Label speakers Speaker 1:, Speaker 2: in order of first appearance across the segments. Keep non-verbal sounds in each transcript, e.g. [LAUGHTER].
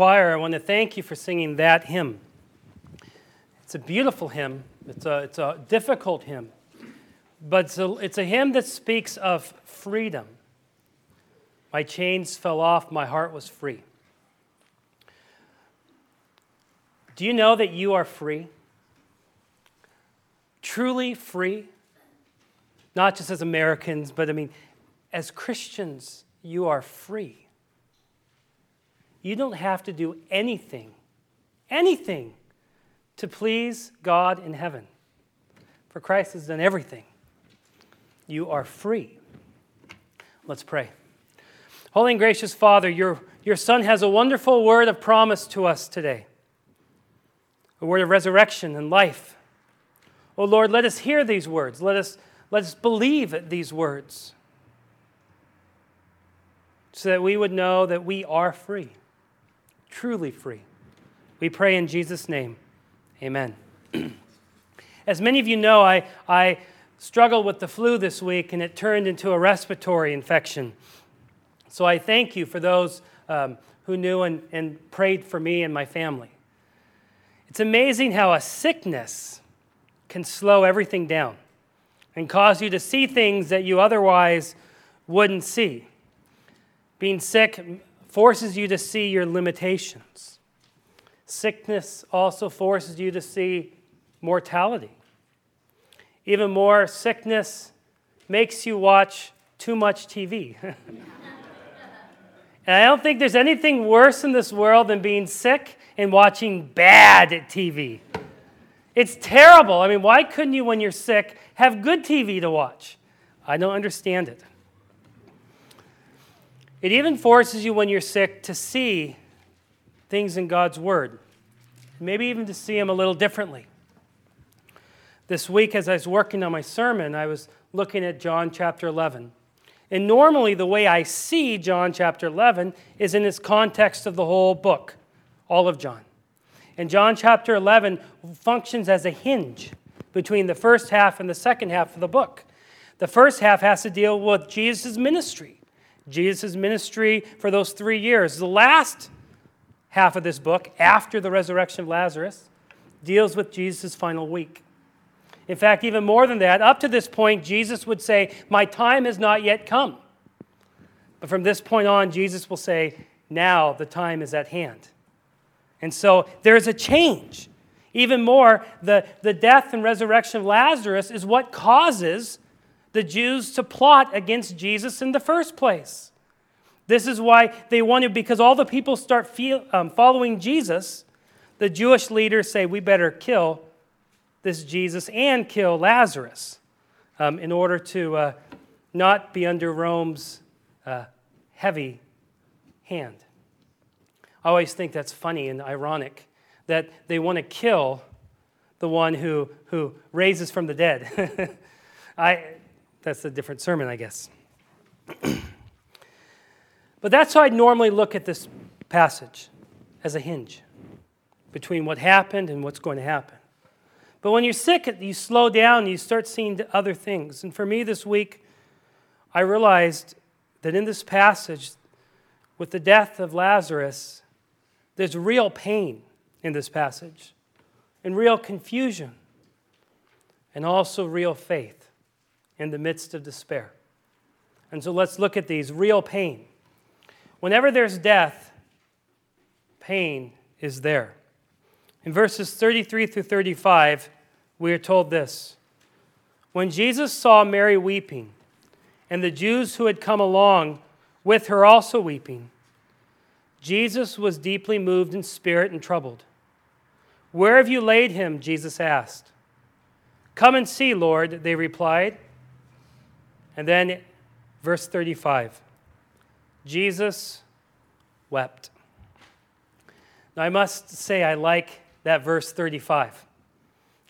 Speaker 1: choir, I want to thank you for singing that hymn. It's a beautiful hymn, it's a, it's a difficult hymn, but it's a, it's a hymn that speaks of freedom. My chains fell off, my heart was free. Do you know that you are free? Truly free? Not just as Americans, but I mean, as Christians, you are free. You don't have to do anything, anything to please God in heaven. For Christ has done everything. You are free. Let's pray. Holy and gracious Father, your, your Son has a wonderful word of promise to us today a word of resurrection and life. Oh Lord, let us hear these words. Let us, let us believe these words so that we would know that we are free truly free. We pray in Jesus' name. Amen. [CLEARS THROAT] As many of you know, I, I struggled with the flu this week and it turned into a respiratory infection. So I thank you for those um, who knew and, and prayed for me and my family. It's amazing how a sickness can slow everything down and cause you to see things that you otherwise wouldn't see. Being sick forces you to see your limitations. Sickness also forces you to see mortality. Even more, sickness makes you watch too much TV. [LAUGHS] and I don't think there's anything worse in this world than being sick and watching bad TV. It's terrible. I mean, why couldn't you, when you're sick, have good TV to watch? I don't understand it. It even forces you when you're sick to see things in God's Word, maybe even to see them a little differently. This week, as I was working on my sermon, I was looking at John chapter 11. And normally, the way I see John chapter 11 is in its context of the whole book, all of John. And John chapter 11 functions as a hinge between the first half and the second half of the book. The first half has to deal with Jesus' ministry Jesus' ministry for those three years. The last half of this book, after the resurrection of Lazarus, deals with Jesus' final week. In fact, even more than that, up to this point, Jesus would say, My time has not yet come. But from this point on, Jesus will say, Now the time is at hand. And so there's a change. Even more, the, the death and resurrection of Lazarus is what causes the Jews to plot against Jesus in the first place. This is why they wanted, because all the people start feel, um, following Jesus, the Jewish leaders say, we better kill this Jesus and kill Lazarus um, in order to uh, not be under Rome's uh, heavy hand. I always think that's funny and ironic that they want to kill the one who, who raises from the dead. [LAUGHS] I, that's a different sermon, I guess. [CLEARS THROAT] but that's how I normally look at this passage as a hinge between what happened and what's going to happen. But when you're sick, you slow down you start seeing other things. And for me this week, I realized that in this passage, with the death of Lazarus, there's real pain in this passage, and real confusion, and also real faith in the midst of despair. And so let's look at these real pain. Whenever there's death, pain is there. In verses 33 through 35, we are told this When Jesus saw Mary weeping, and the Jews who had come along with her also weeping, Jesus was deeply moved in spirit and troubled. Where have you laid him? Jesus asked. Come and see, Lord, they replied. And then, verse 35 Jesus wept. Now, I must say, I like that verse 35.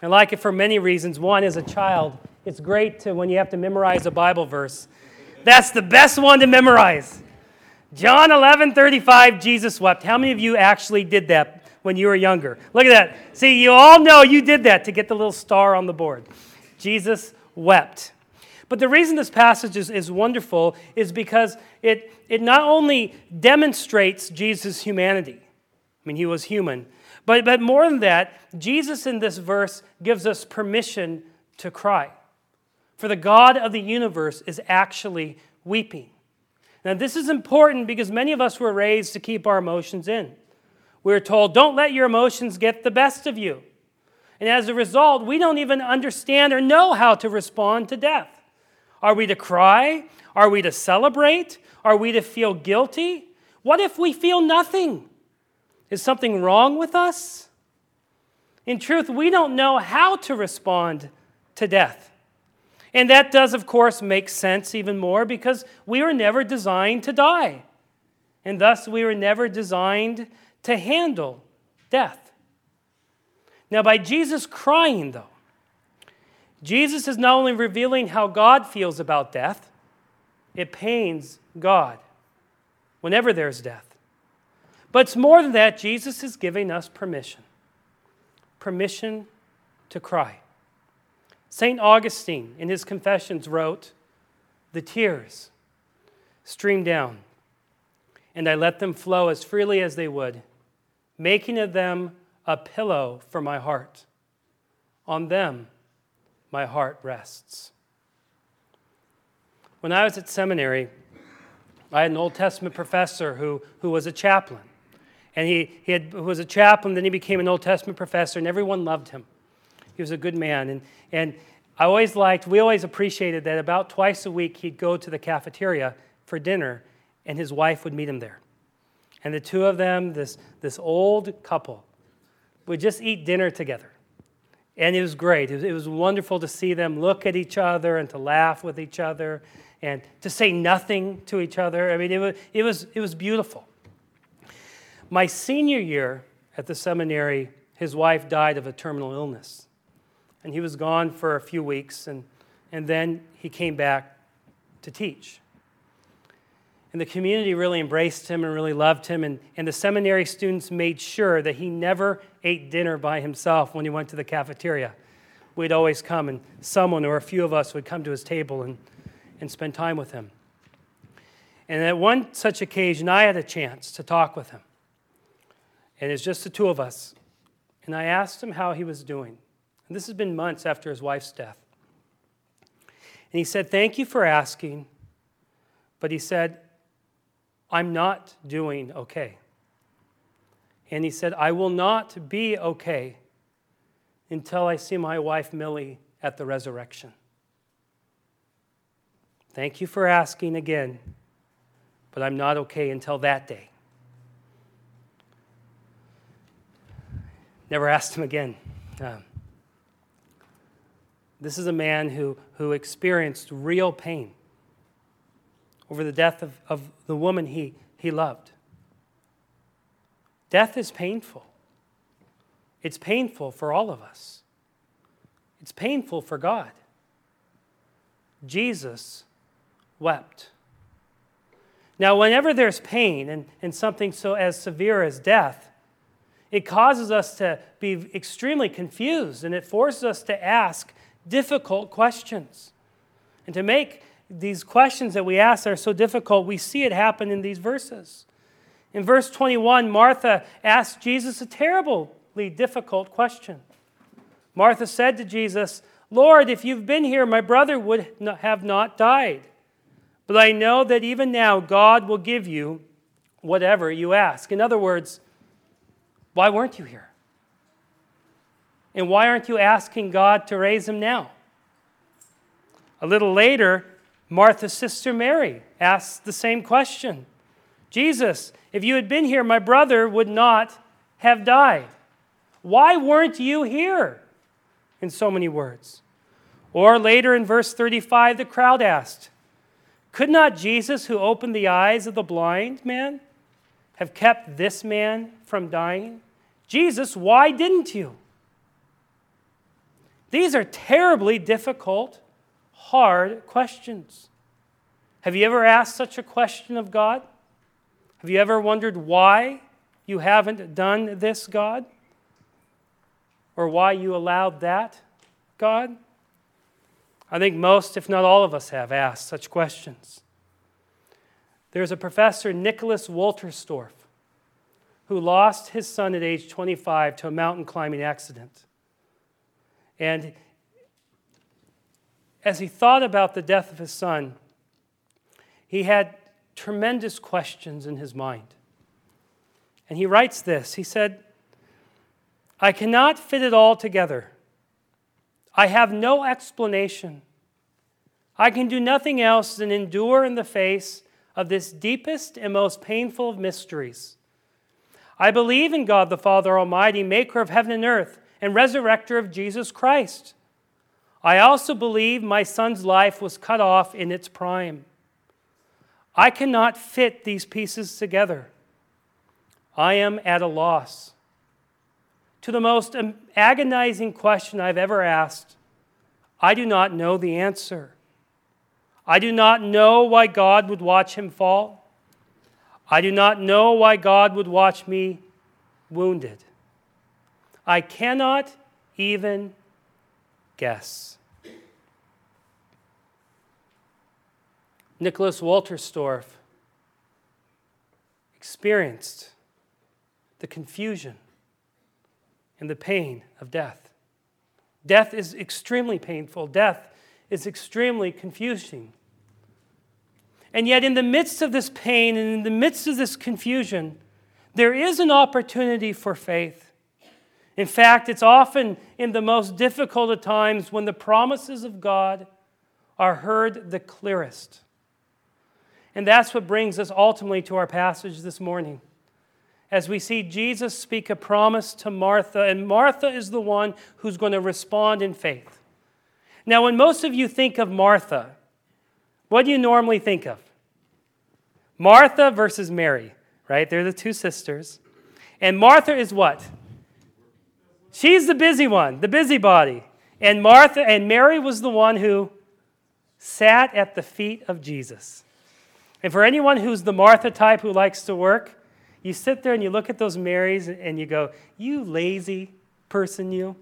Speaker 1: I like it for many reasons. One, as a child, it's great to, when you have to memorize a Bible verse. That's the best one to memorize. John 11, 35, Jesus wept. How many of you actually did that when you were younger? Look at that. See, you all know you did that to get the little star on the board. Jesus wept. But the reason this passage is, is wonderful is because it, it not only demonstrates Jesus' humanity, I mean, he was human. But, but more than that, Jesus in this verse gives us permission to cry. For the God of the universe is actually weeping. Now, this is important because many of us were raised to keep our emotions in. We're told, don't let your emotions get the best of you. And as a result, we don't even understand or know how to respond to death. Are we to cry? Are we to celebrate? Are we to feel guilty? What if we feel nothing? Is something wrong with us? In truth, we don't know how to respond to death. And that does, of course, make sense even more because we were never designed to die. And thus, we were never designed to handle death. Now, by Jesus crying, though, Jesus is not only revealing how God feels about death, it pains God whenever there's death. But it's more than that, Jesus is giving us permission permission to cry. St. Augustine, in his Confessions, wrote, The tears streamed down, and I let them flow as freely as they would, making of them a pillow for my heart. On them, my heart rests. When I was at seminary, I had an Old Testament professor who, who was a chaplain. And he, he had, was a chaplain, then he became an Old Testament professor, and everyone loved him. He was a good man. And, and I always liked, we always appreciated that about twice a week he'd go to the cafeteria for dinner, and his wife would meet him there. And the two of them, this, this old couple, would just eat dinner together. And it was great. It was, wonderful to see them look at each other and to laugh with each other and to say nothing to each other. I mean, it was, it was, it was beautiful. My senior year at the seminary, his wife died of a terminal illness. And he was gone for a few weeks, and, and then he came back to teach. And the community really embraced him and really loved him. And, and the seminary students made sure that he never ate dinner by himself when he went to the cafeteria. We'd always come, and someone or a few of us would come to his table and, and spend time with him. And at one such occasion, I had a chance to talk with him and it's just the two of us. And I asked him how he was doing. And this has been months after his wife's death. And he said, Thank you for asking. But he said, I'm not doing okay. And he said, I will not be okay until I see my wife Millie at the resurrection. Thank you for asking again, but I'm not okay until that day. Never asked him again. Um, this is a man who, who experienced real pain over the death of, of the woman he, he loved. Death is painful. It's painful for all of us. It's painful for God. Jesus wept. Now, whenever there's pain and, and something so as severe as death, it causes us to be extremely confused and it forces us to ask difficult questions. And to make these questions that we ask are so difficult, we see it happen in these verses. In verse 21, Martha asked Jesus a terribly difficult question. Martha said to Jesus, Lord, if you've been here, my brother would have not died. But I know that even now God will give you whatever you ask. In other words, why weren't you here? And why aren't you asking God to raise him now? A little later, Martha's sister Mary asks the same question Jesus, if you had been here, my brother would not have died. Why weren't you here? In so many words. Or later in verse 35, the crowd asked, Could not Jesus, who opened the eyes of the blind man, have kept this man from dying? Jesus, why didn't you? These are terribly difficult, hard questions. Have you ever asked such a question of God? Have you ever wondered why you haven't done this, God? Or why you allowed that, God? I think most, if not all of us, have asked such questions. There's a professor, Nicholas Wolterstorff, who lost his son at age 25 to a mountain climbing accident. And as he thought about the death of his son, he had tremendous questions in his mind. And he writes this He said, I cannot fit it all together. I have no explanation. I can do nothing else than endure in the face of this deepest and most painful of mysteries. I believe in God the Father Almighty, maker of heaven and earth, and resurrector of Jesus Christ. I also believe my son's life was cut off in its prime. I cannot fit these pieces together. I am at a loss. To the most agonizing question I've ever asked, I do not know the answer. I do not know why God would watch him fall. I do not know why God would watch me wounded. I cannot even guess. Nicholas Wolterstorff experienced the confusion and the pain of death. Death is extremely painful, death is extremely confusing. And yet, in the midst of this pain and in the midst of this confusion, there is an opportunity for faith. In fact, it's often in the most difficult of times when the promises of God are heard the clearest. And that's what brings us ultimately to our passage this morning. As we see Jesus speak a promise to Martha, and Martha is the one who's going to respond in faith. Now, when most of you think of Martha, what do you normally think of? Martha versus Mary, right? They're the two sisters. And Martha is what? She's the busy one, the busybody. And Martha and Mary was the one who sat at the feet of Jesus. And for anyone who's the Martha type who likes to work, you sit there and you look at those Marys and you go, You lazy person, you.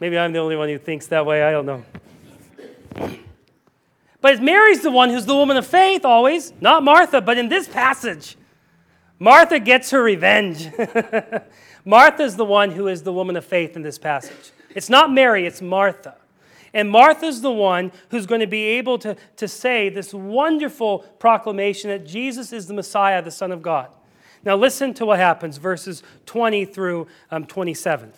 Speaker 1: Maybe I'm the only one who thinks that way. I don't know. But Mary's the one who's the woman of faith always, not Martha. But in this passage, Martha gets her revenge. [LAUGHS] Martha's the one who is the woman of faith in this passage. It's not Mary, it's Martha. And Martha's the one who's going to be able to, to say this wonderful proclamation that Jesus is the Messiah, the Son of God. Now, listen to what happens, verses 20 through um, 27.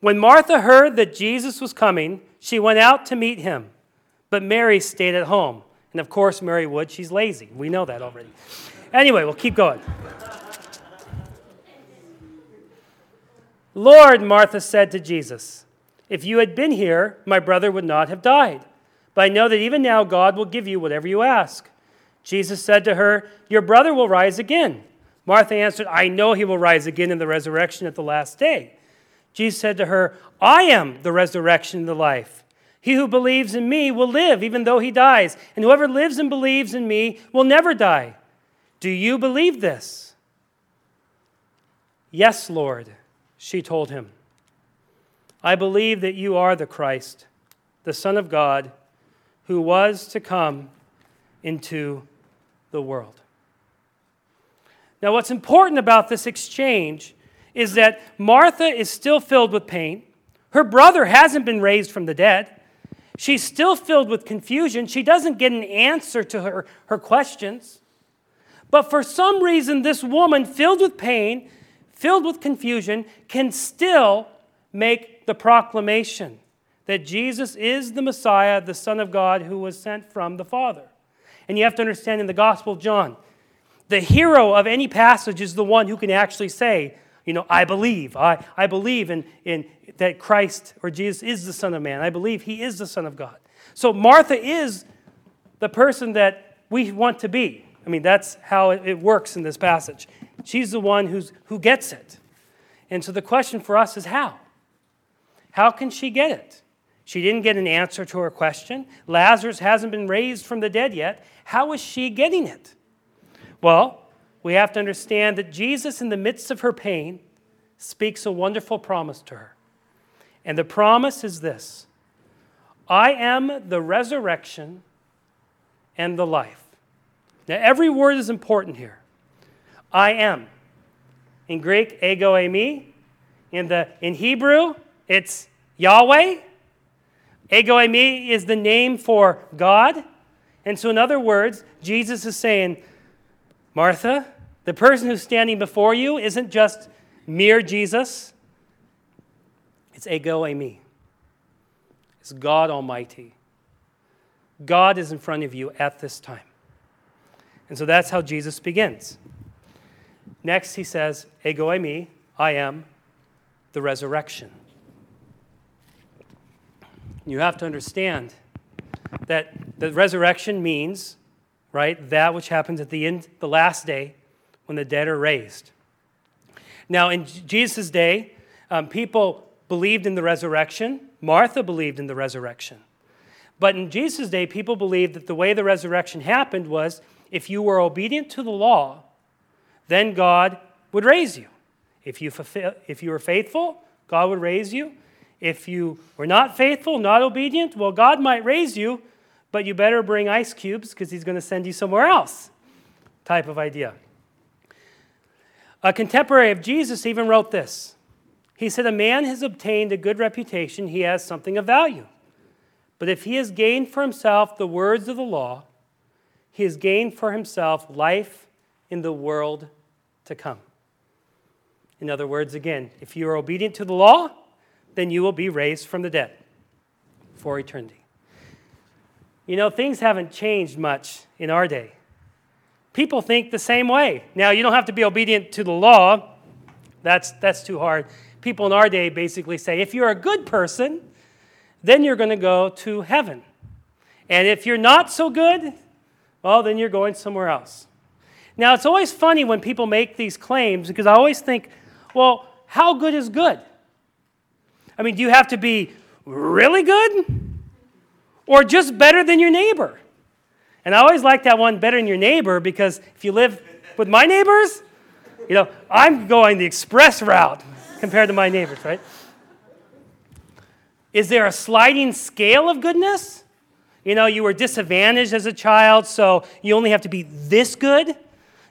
Speaker 1: When Martha heard that Jesus was coming, she went out to meet him, but Mary stayed at home. And of course, Mary would. She's lazy. We know that already. Anyway, we'll keep going. Lord, Martha said to Jesus, if you had been here, my brother would not have died. But I know that even now God will give you whatever you ask. Jesus said to her, Your brother will rise again. Martha answered, I know he will rise again in the resurrection at the last day. Jesus said to her, I am the resurrection and the life. He who believes in me will live even though he dies, and whoever lives and believes in me will never die. Do you believe this? Yes, Lord she told him, I believe that you are the Christ, the Son of God, who was to come into the world. Now, what's important about this exchange is that Martha is still filled with pain. Her brother hasn't been raised from the dead. She's still filled with confusion. She doesn't get an answer to her, her questions. But for some reason, this woman, filled with pain, filled with confusion, can still make the proclamation that Jesus is the Messiah, the Son of God, who was sent from the Father. And you have to understand in the Gospel of John, the hero of any passage is the one who can actually say, you know, I believe. I, I believe in, in that Christ or Jesus is the Son of Man. I believe he is the Son of God. So Martha is the person that we want to be. I mean, that's how it works in this passage. She's the one who's, who gets it. And so the question for us is how? How can she get it? She didn't get an answer to her question. Lazarus hasn't been raised from the dead yet. How is she getting it? Well, we have to understand that Jesus, in the midst of her pain, speaks a wonderful promise to her. And the promise is this I am the resurrection and the life. Now, every word is important here. I am. In Greek, ego eimi. In, the, in Hebrew, it's Yahweh. Ego eimi is the name for God. And so, in other words, Jesus is saying, Martha, the person who's standing before you isn't just mere Jesus, it's ego eimi. It's God Almighty. God is in front of you at this time. And so that's how Jesus begins. Next, he says, Ego eimi, I am the resurrection. You have to understand that the resurrection means, right, that which happens at the end, the last day, when the dead are raised. Now, in Jesus' day, um, people believed in the resurrection. Martha believed in the resurrection. But in Jesus' day, people believed that the way the resurrection happened was if you were obedient to the law, then God would raise you. If you, fulfill, if you were faithful, God would raise you. If you were not faithful, not obedient, well, God might raise you, but you better bring ice cubes because he's going to send you somewhere else, type of idea. A contemporary of Jesus even wrote this. He said, A man has obtained a good reputation, he has something of value. But if he has gained for himself the words of the law, he has gained for himself life in the world to come. In other words, again, if you are obedient to the law, then you will be raised from the dead for eternity. You know, things haven't changed much in our day. People think the same way. Now, you don't have to be obedient to the law, that's, that's too hard. People in our day basically say if you're a good person, then you're going to go to heaven. And if you're not so good, well, then you're going somewhere else. Now, it's always funny when people make these claims because I always think, well, how good is good? I mean, do you have to be really good or just better than your neighbor? And I always like that one better than your neighbor because if you live with my neighbors, you know, I'm going the express route compared to my neighbors, right? Is there a sliding scale of goodness? You know, you were disadvantaged as a child, so you only have to be this good.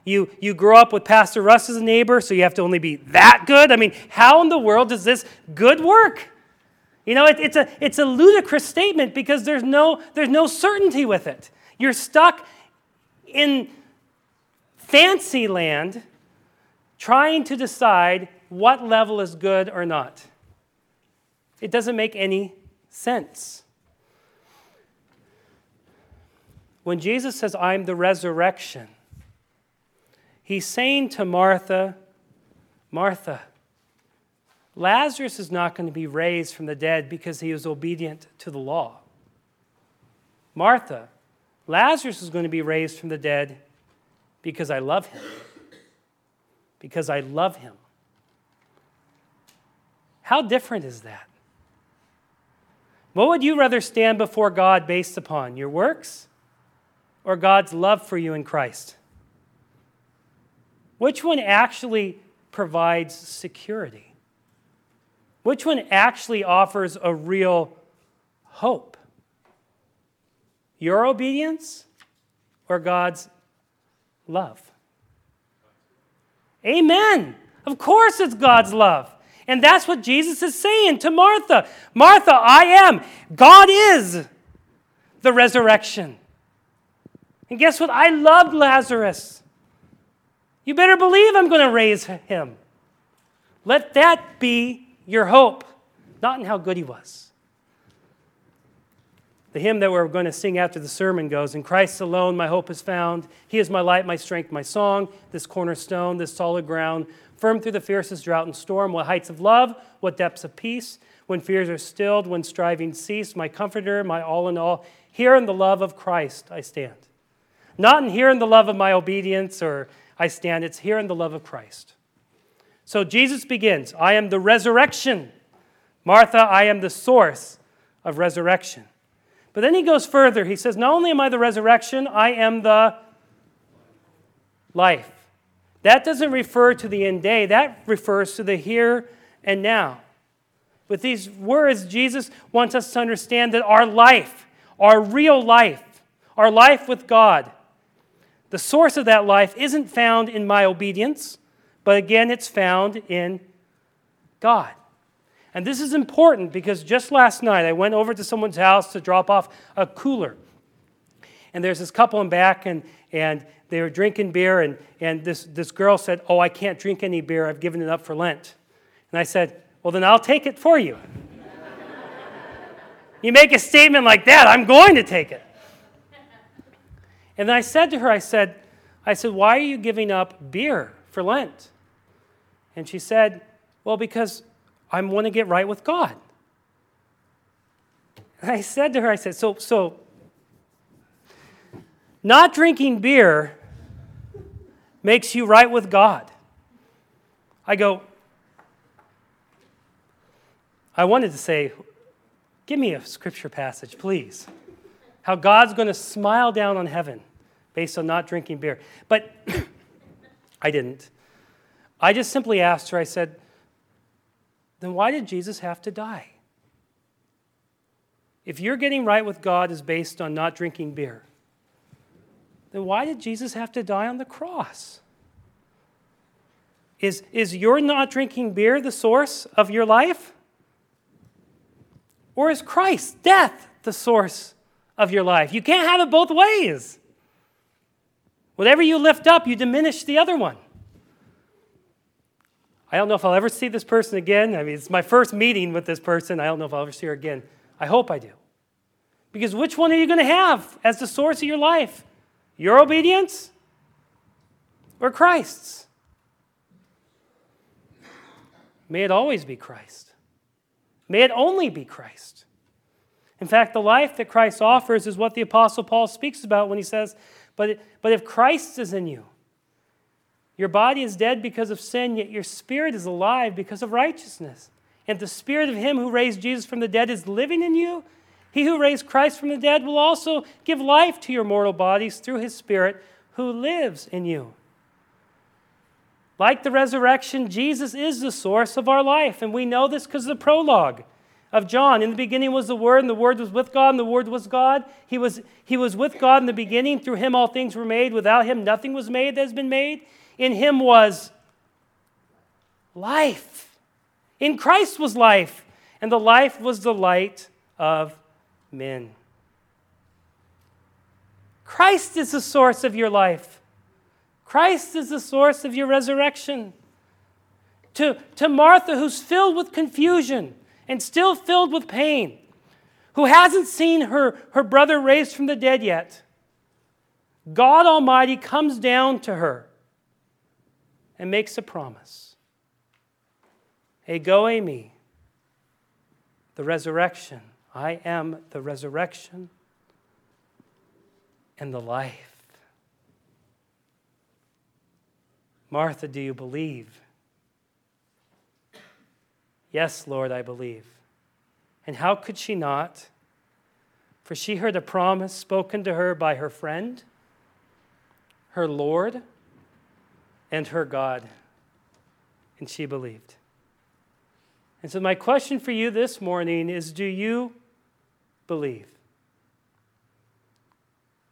Speaker 1: You, you grow up with Pastor Russ as a neighbor, so you have to only be that good. I mean, how in the world does this good work? You know, it, it's, a, it's a ludicrous statement because there's no, there's no certainty with it. You're stuck in fancy land trying to decide what level is good or not. It doesn't make any sense. When Jesus says, I'm the resurrection, he's saying to Martha, Martha, Lazarus is not going to be raised from the dead because he was obedient to the law. Martha, Lazarus is going to be raised from the dead because I love him. Because I love him. How different is that? What would you rather stand before God based upon? Your works or God's love for you in Christ? Which one actually provides security? Which one actually offers a real hope? Your obedience or God's love? Amen. Of course, it's God's love. And that's what Jesus is saying to Martha Martha, I am. God is the resurrection. And guess what? I loved Lazarus. You better believe I'm going to raise him. Let that be your hope, not in how good he was. The hymn that we're going to sing after the sermon goes In Christ alone my hope is found. He is my light, my strength, my song, this cornerstone, this solid ground firm through the fiercest drought and storm. What heights of love, what depths of peace, when fears are stilled, when striving cease, my comforter, my all in all. Here in the love of Christ I stand. Not in here in the love of my obedience or I stand, it's here in the love of Christ. So Jesus begins I am the resurrection. Martha, I am the source of resurrection. But then he goes further. He says, Not only am I the resurrection, I am the life. That doesn't refer to the end day, that refers to the here and now. With these words, Jesus wants us to understand that our life, our real life, our life with God, The source of that life isn't found in my obedience, but again, it's found in God. And this is important because just last night I went over to someone's house to drop off a cooler. And there's this couple in back, and, and they were drinking beer, and, and this, this girl said, Oh, I can't drink any beer. I've given it up for Lent. And I said, Well, then I'll take it for you. [LAUGHS] you make a statement like that, I'm going to take it. And then I said to her, I said, I said, Why are you giving up beer for Lent? And she said, Well, because I want to get right with God. And I said to her, I said, So, so not drinking beer makes you right with God. I go, I wanted to say, Give me a scripture passage, please. How God's going to smile down on heaven based on not drinking beer. But [COUGHS] I didn't. I just simply asked her, I said, then why did Jesus have to die? If you're getting right with God is based on not drinking beer, then why did Jesus have to die on the cross? Is, is your not drinking beer the source of your life? Or is Christ's death the source of your life? You can't have it both ways. Whatever you lift up, you diminish the other one. I don't know if I'll ever see this person again. I mean, it's my first meeting with this person. I don't know if I'll ever see her again. I hope I do. Because which one are you going to have as the source of your life? Your obedience or Christ's? May it always be Christ. May it only be Christ. In fact, the life that Christ offers is what the Apostle Paul speaks about when he says, But, but if Christ is in you, your body is dead because of sin, yet your spirit is alive because of righteousness. And the spirit of him who raised Jesus from the dead is living in you. He who raised Christ from the dead will also give life to your mortal bodies through his spirit who lives in you. Like the resurrection, Jesus is the source of our life. And we know this because of the prologue of John. In the beginning was the Word, and the Word was with God, and the Word was God. He was, he was with God in the beginning. Through him all things were made. Without him nothing was made that has been made. In him was life. In Christ was life, and the life was the light of men. Christ is the source of your life. Christ is the source of your resurrection. To, to Martha, who's filled with confusion and still filled with pain, who hasn't seen her, her brother raised from the dead yet, God Almighty comes down to her and makes a promise. Ego eimi, the resurrection. I am the resurrection and the life. Martha, do you believe? Yes, Lord, I believe. And how could she not? For she heard a promise spoken to her by her friend, her Lord, and her God. And she believed. And so, my question for you this morning is do you believe?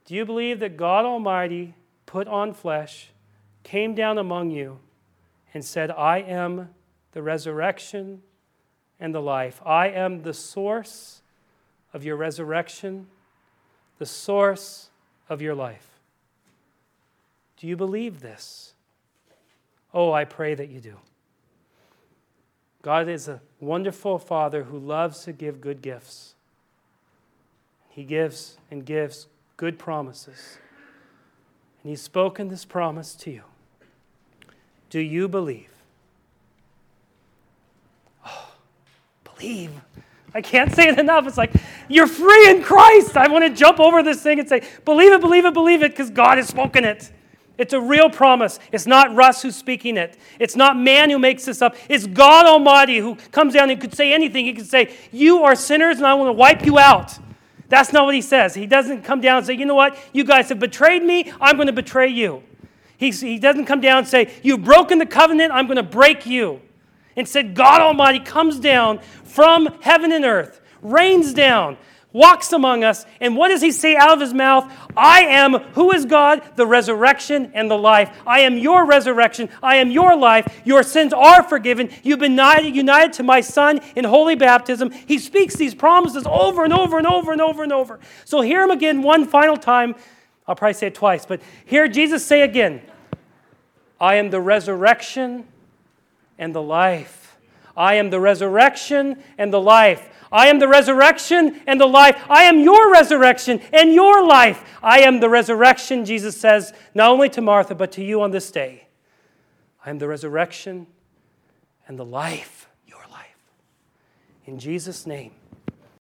Speaker 1: Do you believe that God Almighty put on flesh, came down among you, and said, I am the resurrection and the life? I am the source of your resurrection, the source of your life. Do you believe this? Oh, I pray that you do. God is a wonderful Father who loves to give good gifts. He gives and gives good promises. And He's spoken this promise to you. Do you believe? Oh, believe. I can't say it enough. It's like, you're free in Christ. I want to jump over this thing and say, believe it, believe it, believe it, because God has spoken it. It's a real promise. It's not Russ who's speaking it. It's not man who makes this up. It's God Almighty who comes down and could say anything. He could say, You are sinners and I want to wipe you out. That's not what he says. He doesn't come down and say, You know what? You guys have betrayed me. I'm going to betray you. He's, he doesn't come down and say, You've broken the covenant. I'm going to break you. Instead, God Almighty comes down from heaven and earth, rains down, walks among us. And what does he say out of his mouth? I am, who is God? The resurrection and the life. I am your resurrection. I am your life. Your sins are forgiven. You've been united to my Son in holy baptism. He speaks these promises over and over and over and over and over. So hear him again one final time. I'll probably say it twice, but hear Jesus say again I am the resurrection and the life. I am the resurrection and the life. I am the resurrection and the life. I am your resurrection and your life. I am the resurrection, Jesus says, not only to Martha, but to you on this day. I am the resurrection and the life, your life. In Jesus' name.